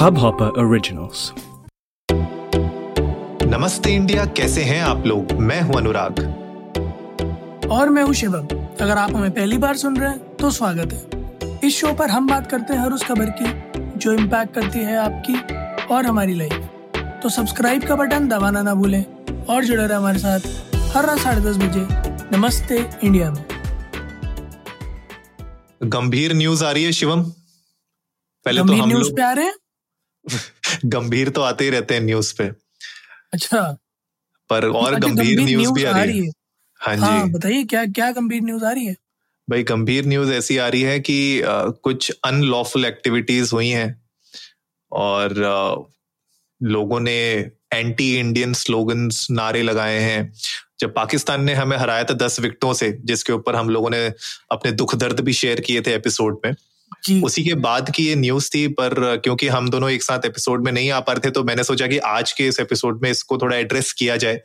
Hubhopper Originals. नमस्ते India कैसे हैं आप लोग? मैं हूँ अनुराग। और मैं हूँ शिवम। अगर आप हमें पहली बार सुन रहे हैं तो स्वागत है। इस शो पर हम बात करते हैं हर उस खबर की जो इम्पैक्ट करती है आपकी और हमारी लाइफ तो सब्सक्राइब का बटन दबाना ना भूलें और जुड़े रहे हमारे साथ हर रात साढ़े दस बजे। नमस्ते इंडिया में। गंभीर न्यूज़ आ रही है शिवम। पहले तो गंभीर हम न्यूज़ पे आ रहे हैं? गंभीर तो आते ही रहते हैं न्यूज़ पे। अच्छा। पर और अच्छा, गंभीर न्यूज़ भी आ रही है। हाँ। हाँ जी। बताइए क्या क्या गंभीर न्यूज़ आ रही है? भाई गंभीर न्यूज़ ऐसी आ रही है कि अ, कुछ अनलॉफुल एक्टिविटीज़ हुई हैं और अ, लोगों ने एंटी इंडियन स्लोगन्स नारे लगाए हैं। जब पाकिस्तान ने हमें हराया था दस विकेटों से जिसके ऊपर हम लोगों ने अपने दुख दर्द भी शेयर किए थे एपिसोड में। उसी के बाद की ये न्यूज़ थी, पर क्योंकि हम दोनों एक साथ एपिसोड में नहीं आ पा रहे थे तो मैंने सोचा कि आज के इस एपिसोड में इसको थोड़ा एड्रेस किया जाए।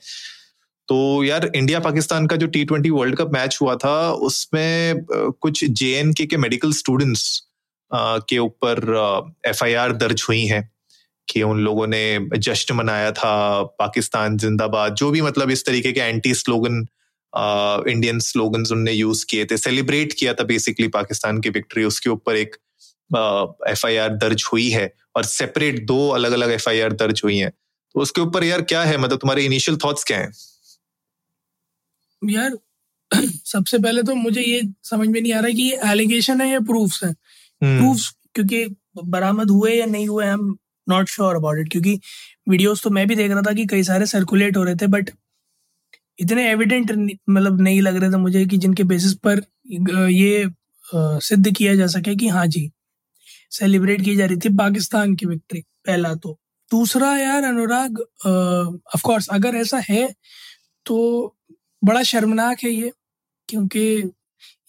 तो यार इंडिया पाकिस्तान का जो T twenty world cup match हुआ था, उसमें कुछ जे के मेडिकल स्टूडेंट्स के ऊपर एफआईआर दर्ज हुई है, कि उन लोगों ने जश्न मनाया था, पाकिस्तान जिंदाबाद, जो भी मतलब इस तरीके के एंटी स्लोगन इंडियन स्लोगन्स उनने यूज़ किए थे। सेलिब्रेट किया था बेसिकली पाकिस्तान की विक्ट्री उसके ऊपर एक एफ़ दर्ज हुई है और सेपरेट दो अलग अलग एफ़ दर्ज हुई हैं। तो उसके ऊपर यार क्या है? मतलब तुम्हारे इनिशियल थॉट्स क्या हैं? यार सबसे पहले तो मुझे ये समझ में नहीं आ रहा कि ये एलिगेशन है या प्रूफ्स है। हम्म, प्रूफ्स क्योंकि बरामद हुए या नहीं हुए हम नॉट श्योर अबाउट इट क्योंकि वीडियोस तो मैं भी देख रहा था कि कई सारे सर्कुलेट हो रहे थे बट इतने एविडेंट मतलब नहीं लग रहे थे मुझे कि जिनके बेसिस पर ये सिद्ध किया जा सके कि हाँ जी सेलिब्रेट की जा रही थी पाकिस्तान की विक्ट्री पहला तो। दूसरा यार अनुराग ऑफ़ कोर्स अगर ऐसा है तो बड़ा शर्मनाक है ये क्योंकि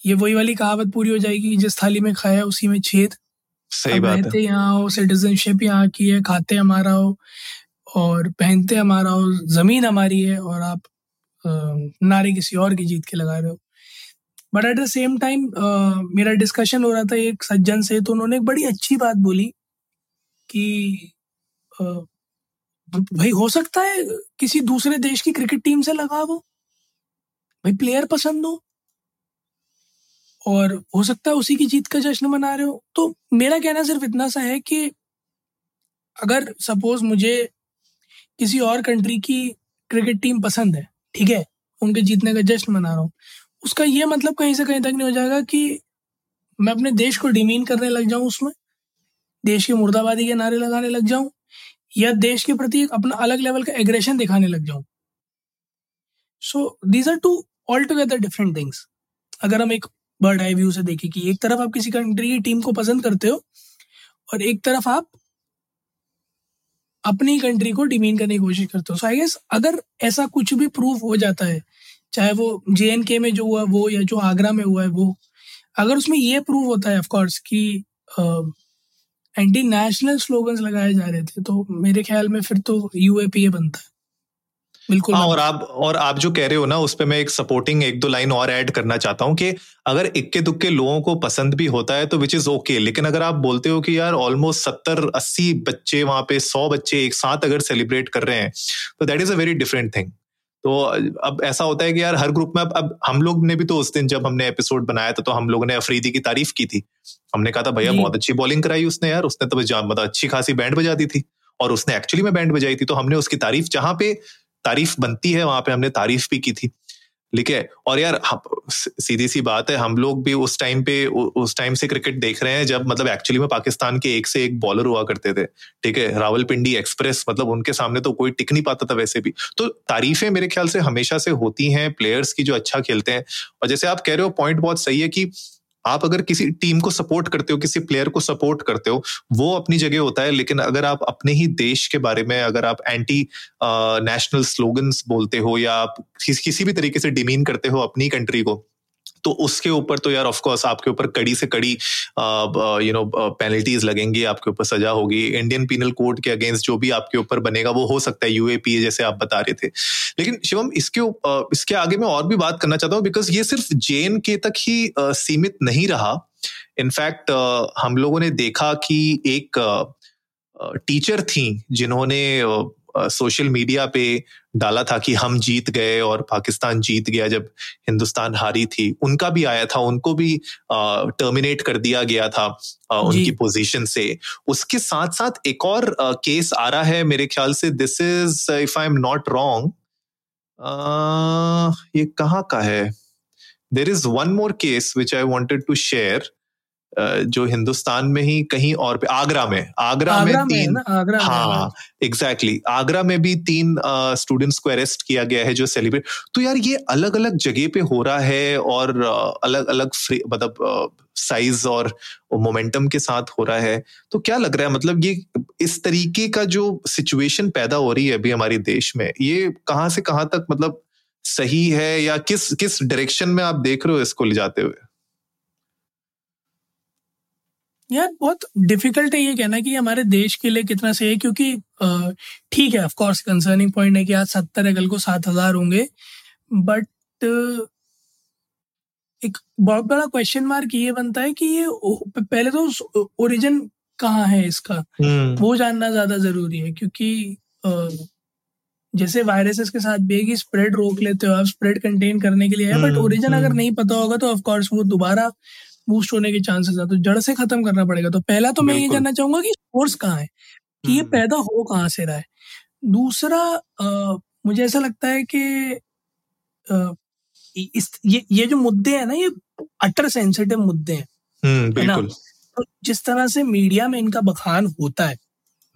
ये वही वाली कहावत पूरी हो जाएगी जिस थाली में खाया उसी में छेद। सही बात रहते है यहाँ हो सिटीजनशिप यहाँ की है खाते हमारा हो और पहनते हमारा हो ज़मीन हमारी है और आप नारे किसी और की जीत के लगा रहे हो। But at the same time मेरा डिस्कशन हो रहा था एक सज्जन से तो उन्होंने एक बड़ी अच्छी बात बोली कि अ, भाई हो सकता है किसी दूसरे देश की क्रिकेट टीम से लगा हो। भाई प्लेयर पसंद हो। और हो सकता है उसी की जीत का जश्न मना रहे हो। तो मेरा कहना सिर्फ़ इतना सा है कि अगर सपोज़ मुझे किसी और कंट्री की क्रिकेट टीम पसंद है ठीक है? उनके जीतने का जश्न मना रहा हूँ। उसका ये मतलब कहीं से कहीं तक नहीं हो जाएगा कि मैं अपने देश को डिमीन करने लग जाऊँ उसमें, देश के मुर्दाबादी के नारे लगाने लग जाऊँ, या देश के प्रति अपना अलग लेवल का एग्रेशन दिखाने लग जाऊँ। So these are two altogether different things अगर हम एक बर्ड आई व्यू से देखें कि एक तरफ़ आप किसी कंट्री की टीम को पसंद करते हो, और एक तरफ़ आप अपनी कंट्री को डिमीन करने की कोशिश करते हो। सो आई गेस अगर ऐसा कुछ भी प्रूफ हो जाता है, चाहे वो जे में जो हुआ, वो या जो आगरा में हुआ है, वो, अगर उसमें ये प्रूफ होता है ऑफकोर्स कि एंटी नेशनल स्लोगन्स लगाए जा रहे थे तो मेरे ख्याल में फिर तो यूएपीए बनता है। बिल्कुल हाँ और आप और आप जो कह रहे हो ना उस पे मैं एक सपोर्टिंग एक दो लाइन और ऐड करना चाहता हूँ कि अगर इक्के दुक्के लोगों को पसंद भी होता है तो विच इज़ ओके लेकिन अगर आप बोलते हो कि यार ऑलमोस्ट सत्तर अस्सी बच्चे वहाँ पे सौ बच्चे एक साथ अगर सेलिब्रेट कर रहे हैं तो that is a very different thing तो अब ऐसा होता है कि यार हर ग्रुप में अब अब हम लोग ने भी तो उस दिन जब हमने एपिसोड बनाया था तो हम लोगों ने अफरीदी की तारीफ़ की थी। हमने कहा था भैया बहुत अच्छी बॉलिंग कराई उसने यार उसने तो मतलब अच्छी खासी बैंड बजा दी थी और उसने एक्चुअली में बैंड बजाई थी तो हमने उसकी तारीफ़ जहाँ पे तारीफ़ बनती है, वहाँ पे हमने तारीफ़ भी की थी। ठीक है? और यार सीधी सी बात है, हम लोग भी उस टाइम पे उस टाइम से क्रिकेट देख रहे हैं, जब मतलब एक्चुअली में पाकिस्तान के एक से एक बॉलर हुआ करते थे। ठीक है? रावलपिंडी एक्सप्रेस मतलब उनके सामने तो कोई टिक नहीं पाता था वैसे भी। तो तारीफें मेरे ख्याल से हमेशा से होती हैं प्लेयर्स की जो अच्छा खेलते हैं। और जैसे आप कह रहे हो पॉइंट बहुत सही है कि आप अगर किसी टीम को सपोर्ट करते हो, किसी प्लेयर को सपोर्ट करते हो, वो अपनी जगह होता है, लेकिन अगर आप अपने ही देश के बारे में, अगर आप एंटी नेशनल स्लोगन्स बोलते हो या आप किसी भी तरीके से डिमीन करते हो अपनी कंट्री को तो उसके ऊपर तो यार ऑफकोर्स आपके ऊपर कड़ी से कड़ी यू नो पेनल्टीज लगेंगी आपके ऊपर सजा होगी। इंडियन पीनल कोड के अगेंस्ट जो भी आपके ऊपर बनेगा वो हो सकता है यूएपीए जैसे आप बता रहे थे। लेकिन शिवम इसके अ, इसके आगे मैं और भी बात करना चाहता हूँ बिकॉज़ ये सिर्फ़ जे के तक ही अ, सीमित नहीं रहा। इनफैक्ट हम लोगों ने देखा कि एक टीचर थी जिन्होंने सोशल मीडिया पे डाला था कि हम जीत गए और पाकिस्तान जीत गया जब हिंदुस्तान हारी थी। उनका भी आया था उनको भी टर्मिनेट कर दिया गया था उनकी पोजीशन से। उसके साथ साथ एक और केस आ रहा है मेरे ख्याल से this is if I am not wrong ये कहाँ का है? There is one more case which I wanted to share जो हिंदुस्तान में ही कहीं और पे आगरा में आगरा, आगरा में तीन आगरा हाँ एग्जैक्टली exactly, आगरा में भी तीन स्टूडेंट्स को अरेस्ट किया गया है जो सेलिब्रेट तो यार ये अलग अलग जगह पे हो रहा है और अलग अलग मतलब साइज़ और मोमेंटम के साथ हो रहा है तो क्या लग रहा है मतलब ये इस तरीके का जो सिचुएशन पैदा हो रही है अभी हमारे देश में ये कहाँ से कहाँ तक मतलब सही है या किस किस डायरेक्शन में आप देख रहे हो इसको ले जाते हुए? यार बहुत डिफ़िकल्ट है ये कहना कि हमारे देश के लिए कितना सही है क्योंकि ठीक है ऑफ़ कोर्स कंसर्निंग पॉइंट है कि आज सत्तर है कल को सात हज़ार होंगे बट एक बहुत बड़ा क्वेश्चन मार्क ये बनता है कि ये पहले तो ओरिजिन कहाँ है इसका हम्म। वो जानना ज़्यादा ज़रूरी है क्योंकि जैसे वायरसेस के साथ भी बेगी स्प्रेड रोक लेते हो आप स्प्रेड कंटेन करने के लिए है बट ओरिजिन हम्म, अगर हम्म। नहीं पता होगा तो ऑफकोर्स वो दोबारा बूस्ट होने के चांसेस है तो जड़ से खत्म करना पड़ेगा। तो पहला तो मैं ये जानना चाहूँगा कि सोर्स कहाँ है कि ये हम्म। पैदा हो कहाँ से रहा है। दूसरा आ, मुझे ऐसा लगता है कि इस ये ये जो मुद्दे हैं ना ये अटर सेंसिटिव मुद्दे हैं हम्म, ना? तो जिस तरह से मीडिया में इनका बखान होता है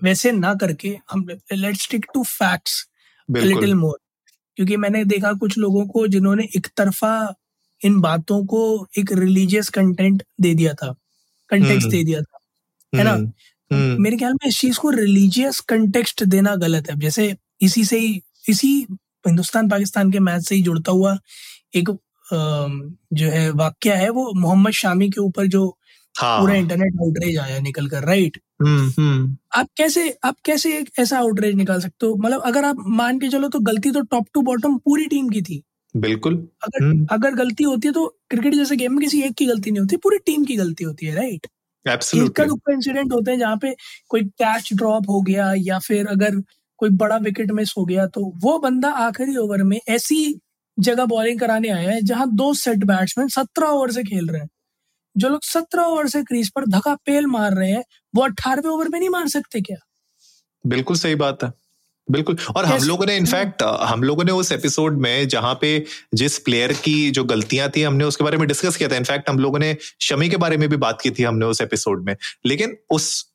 वैसे ना करके हम let's stick to facts little more क्योंकि मैंने देखा कुछ लोगों को जिन्होंने एक तरफा इन बातों को एक रिलीजियस कंटेंट दे दिया था कंटेक्स्ट हम्म। दे दिया था है ना हम्म। हम्म। मेरे ख्याल में इस चीज़ को रिलीजियस कंटेक्स्ट देना गलत है जैसे इसी से ही इसी हिंदुस्तान पाकिस्तान के मैच से ही जुड़ता हुआ एक जो है वाक्य है वो मोहम्मद शामी के ऊपर जो हाँ। पूरा इंटरनेट आउटरेज आया निकल कर राइट आप कैसे आप कैसे एक ऐसा आउटरेज निकाल सकते हो मतलब अगर आप मान के चलो तो गलती तो टॉप टू बॉटम पूरी टीम की थी बिल्कुल। अगर हम्म। अगर गलती होती है तो क्रिकेट जैसे गेम में किसी एक की गलती नहीं होती पूरी टीम की गलती होती है राइट? इक्का दुक्का इंसिडेंट होते हैं जहाँ पे कोई कैच ड्रॉप हो गया या फिर अगर कोई बड़ा विकेट मिस हो गया तो वो बंदा आखिरी ओवर में ऐसी जगह बॉलिंग कराने आया है जहाँ दो सेट बैट्समैन सत्रह ओवर से खेल रहे हैं। जो लोग सत्रह ओवर से क्रीज पर धक्का पेल मार रहे हैं वो अठारहवें ओवर में नहीं मार सकते क्या? बिल्कुल सही बात है। बिल्कुल। और हम लोगों ने इनफैक्ट हम लोगों ने उस एपिसोड में जहाँ पे जिस प्लेयर की जो गलतियाँ थी हमने उसके बारे में डिस्कस किया था। इनफैक्ट हम लोगों ने शमी के बारे में भी बात की थी हमने उस एपिसोड में। लेकिन उस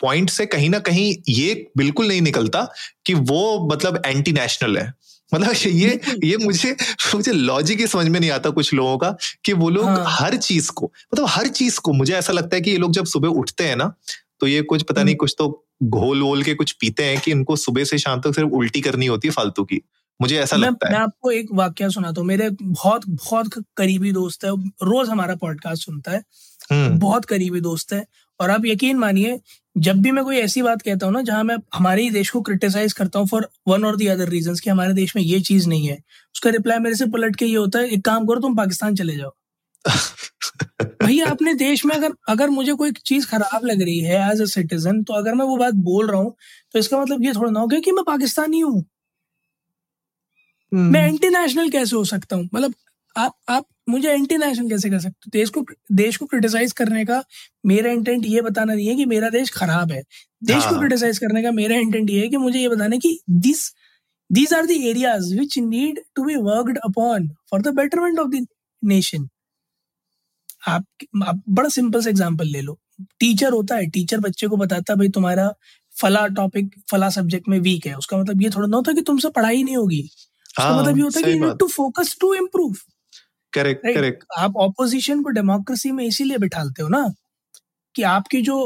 पॉइंट से कहीं ना कहीं ये बिल्कुल नहीं निकलता कि वो मतलब एंटी नेशनल है। मतलब ये ये मुझे मुझे लॉजिक ही समझ में नहीं आता कुछ लोगों का कि वो लोग हाँ. हर चीज़ को मतलब हर चीज़ को मुझे ऐसा लगता है कि ये लोग जब सुबह उठते हैं ना तो ये कुछ पता नहीं हम्म। कुछ तो घोल वोल के कुछ पीते हैं कि इनको सुबह से शाम तक सिर्फ़ उल्टी करनी होती है फालतू की। मुझे ऐसा मैं, लगता है। मैं आपको एक वाक्य सुनाता हूँ। मेरे बहुत बहुत करीबी दोस्त है रोज हमारा पॉडकास्ट सुनता है। हम्म। बहुत करीबी दोस्त है। और आप यकीन मानिए जब भी मैं कोई ऐसी बात कहता हूँ ना जहाँ मैं हमारे ही देश को क्रिटिसाइज करता हूँ फॉर वन और दी अदर रीजन कि हमारे देश में ये चीज़ नहीं है उसका रिप्लाई मेरे से पलट के ये होता है एक काम करो तुम पाकिस्तान चले जाओ। भैया अपने देश में अगर अगर मुझे कोई चीज़ खराब लग रही है एज अ सिटीजन तो अगर मैं वो बात बोल रहा हूँ तो इसका मतलब ये थोड़ा ना हो गया कि मैं पाकिस्तानी हूँ। मैं एंटी हम्म। नेशनल कैसे हो सकता हूँ? मतलब आप आप मुझे एंटी नेशनल कैसे कर सकते देश को देश को क्रिटिसाइज करने का मेरा इंटेंट ये बताना नहीं है कि मेरा देश खराब है। देश हाँ. को क्रिटिसाइज करने का मेरा इंटेंट ये है कि मुझे ये बताना कि this these are the areas which need to be worked upon for the betterment of the nation आप, आप बड़ा सिंपल से एग्ज़ाम्पल ले लो। टीचर होता है टीचर बच्चे को बताता है भाई तुम्हारा फला टॉपिक फला सब्जेक्ट में वीक है। उसका मतलब ये थोड़ा ना होता कि तुमसे पढ़ाई नहीं होगी। उसका हाँ, मतलब ये होता है कि to focus to improve correct correct आप ऑपोजिशन को डेमोक्रेसी में इसीलिए बिठाते हो ना कि आपके जो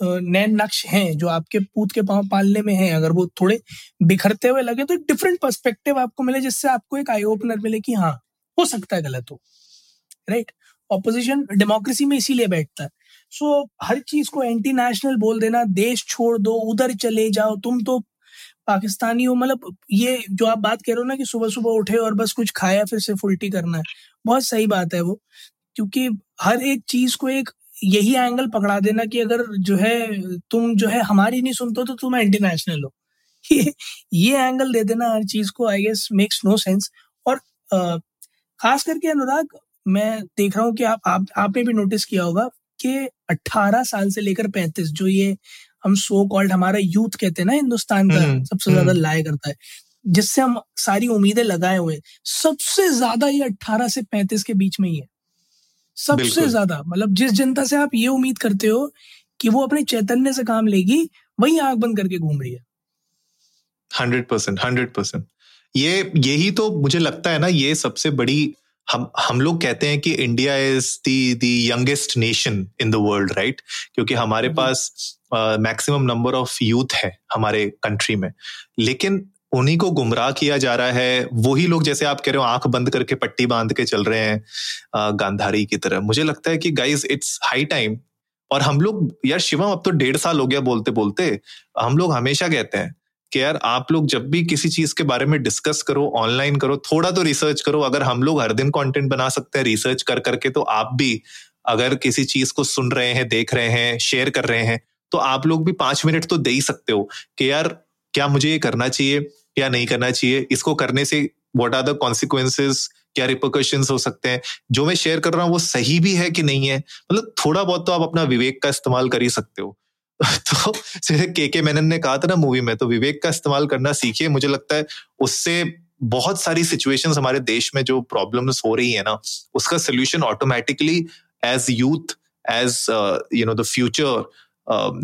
नैन नक्श हैं जो आपके पूत के पाँव पालने में हैं अगर वो थोड़े बिखरते हुए लगे तो डिफरेंट पर्सपेक्टिव आपको मिले जिससे आपको एक आई ओपनर मिले कि हाँ हो सकता है गलत हो। राइट ऑपोजिशन डेमोक्रेसी में इसीलिए बैठता है। सो so, हर चीज़ को एंटी नेशनल बोल देना देश छोड़ दो उधर चले जाओ तुम तो पाकिस्तानी हो। मतलब ये जो आप बात कह रहे हो ना कि सुबह सुबह उठे और बस कुछ खाया फिर से उल्टी करना है। बहुत सही बात है वो क्योंकि हर एक चीज़ को एक यही एंगल पकड़ा देना कि अगर जो है तुम जो है हमारी नहीं सुनते तो तुम एंटी नेशनल हो। ये ये एंगल दे देना हर चीज़ को I guess makes no sense और uh, खास करके अनुराग मैं देख रहा हूँ कि आप आप आपने भी नोटिस किया होगा कि 18 साल से लेकर 35 जो ये हम सो कॉल्ड हमारा यूथ कहते हैं ना हिंदुस्तान का हम्म, सबसे ज़्यादा हम्म। लाया करता है जिससे हम सारी उम्मीदें लगाए हुए सबसे ज़्यादा ये 18 से 35 के बीच में ही है। सबसे ज़्यादा मतलब जिस जनता से आप ये उम्मीद करते हो कि वो अपने चैतन्य से काम लेगी वही आँख बंद करके घूम रही है। Hundred percent hundred percent. ये यही तो मुझे लगता है ना ये सबसे बड़ी हम हम लोग कहते हैं कि India is the the youngest nation in the world right क्योंकि हमारे। पास मैक्सिमम नंबर ऑफ़ यूथ है हमारे कंट्री में। लेकिन उन्हीं को गुमराह किया जा रहा है वही लोग जैसे आप कह रहे हो आँख बंद करके पट्टी बाँध के चल रहे हैं गांधारी की तरह। मुझे लगता है कि गाइज़ इट्स हाई टाइम और हम लोग यार शिवम अब तो डेढ़ साल हो गया बोलते बोलते हम लोग हमेशा कहते हैं कि यार, आप लोग जब भी किसी चीज़ के बारे में डिस्कस करो ऑनलाइन करो, थोड़ा तो रिसर्च करो। अगर हम लोग हर दिन कंटेंट बना सकते हैं रिसर्च कर करके तो आप भी अगर किसी चीज़ को सुन रहे हैं, देख रहे हैं शेयर कर रहे हैं तो आप लोग भी पाँच मिनट तो दे ही सकते हो कि यार, क्या मुझे ये करना चाहिए या नहीं करना चाहिए? इसको करने से वॉट आर द कॉन्सिक्वेंसेज क्या रिपोकशंस हो सकते हैं? जो मैं शेयर कर रहा हूँ, वो सही भी है कि नहीं है? मतलब थोड़ा बहुत तो आप अपना विवेक का इस्तेमाल कर ही सकते हो। तो के के मेनन ने कहा था ना मूवी में तो विवेक का इस्तेमाल करना सीखिए। मुझे लगता है उससे बहुत सारी सिचुएशंस हमारे देश में जो प्रॉब्लम्स हो रही है ना, उसका solution automatically as youth as you know the future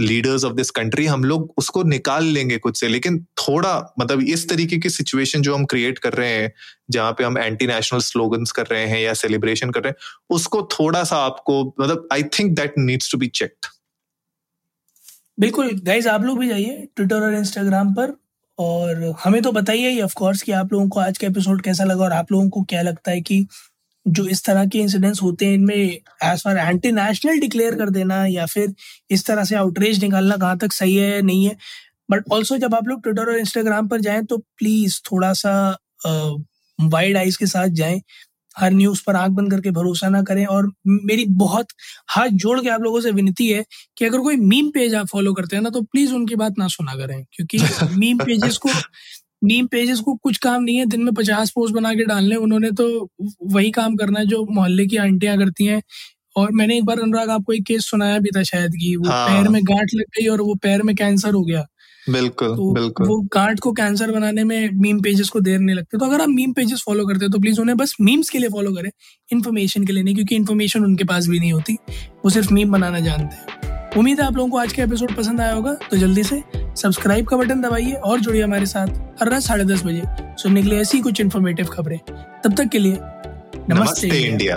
leaders of this country हम लोग उसको निकाल लेंगे कुछ से। लेकिन थोड़ा मतलब इस तरीके की सिचुएशन जो हम क्रिएट कर रहे हैं, जहाँ पे हम एंटी नेशनल स्लोगन्स कर रहे हैं या सेलिब्रेशन कर रहे हैं, उसको थोड़ा सा आपको मतलब I think that needs to be checked बिल्कुल गाइज़ आप लोग भी जाइए ट्विटर और इंस्टाग्राम पर और हमें तो बताइए ही ऑफ़ कोर्स कि आप लोगों को आज का एपिसोड कैसा लगा और आप लोगों को क्या लगता है कि जो इस तरह के इंसिडेंट्स होते हैं इनमें as far anti national declare कर देना या फिर इस तरह से आउटरीच निकालना कहाँ तक सही है नहीं है। बट ऑल्सो जब आप लोग ट्विटर और इंस्टाग्राम पर जाएँ तो प्लीज़ थोड़ा सा वाइड आइज़ के साथ जाएँ। हर न्यूज़ पर आँख बंद करके भरोसा ना करें और मेरी बहुत हाथ जोड़ के आप लोगों से विनती है कि अगर कोई मीम पेज आप फॉलो करते हैं ना तो प्लीज़ उनकी बात ना सुना करें क्योंकि मीम पेजेस को मीम पेजेस को कुछ काम नहीं है दिन में पचास पोस्ट बना के डालने उन्होंने तो वही काम करना है जो मोहल्ले की आंटियाँ करती हैं और मैंने एक बार अनुराग आपको एक केस सुनाया भी था शायद कि वो हाँ। पैर में गांठ लग गई और वो पैर में कैंसर हो गया बिल्कुल तो बिल्कुल। वो गांठ को कैंसर बनाने में मीम पेजेस को देर नहीं लगती। तो अगर आप मीम पेजेस फॉलो करते हैं तो प्लीज़ उन्हें बस मीम्स के लिए फॉलो करें इन्फॉर्मेशन के लिए नहीं क्योंकि इन्फॉर्मेशन उनके पास भी नहीं होती। वो सिर्फ़ मीम बनाना जानते हैं। उम्मीद है आप लोगों को आज का एपिसोड पसंद आया होगा तो जल्दी से सब्सक्राइब का बटन दबाइए और जुड़िए हमारे साथ हर रात साढ़े दस बजे सुनने के लिए ऐसी कुछ इन्फॉर्मेटिव खबरें। तब तक के लिए नमस्ते, नमस्ते। इंडिया।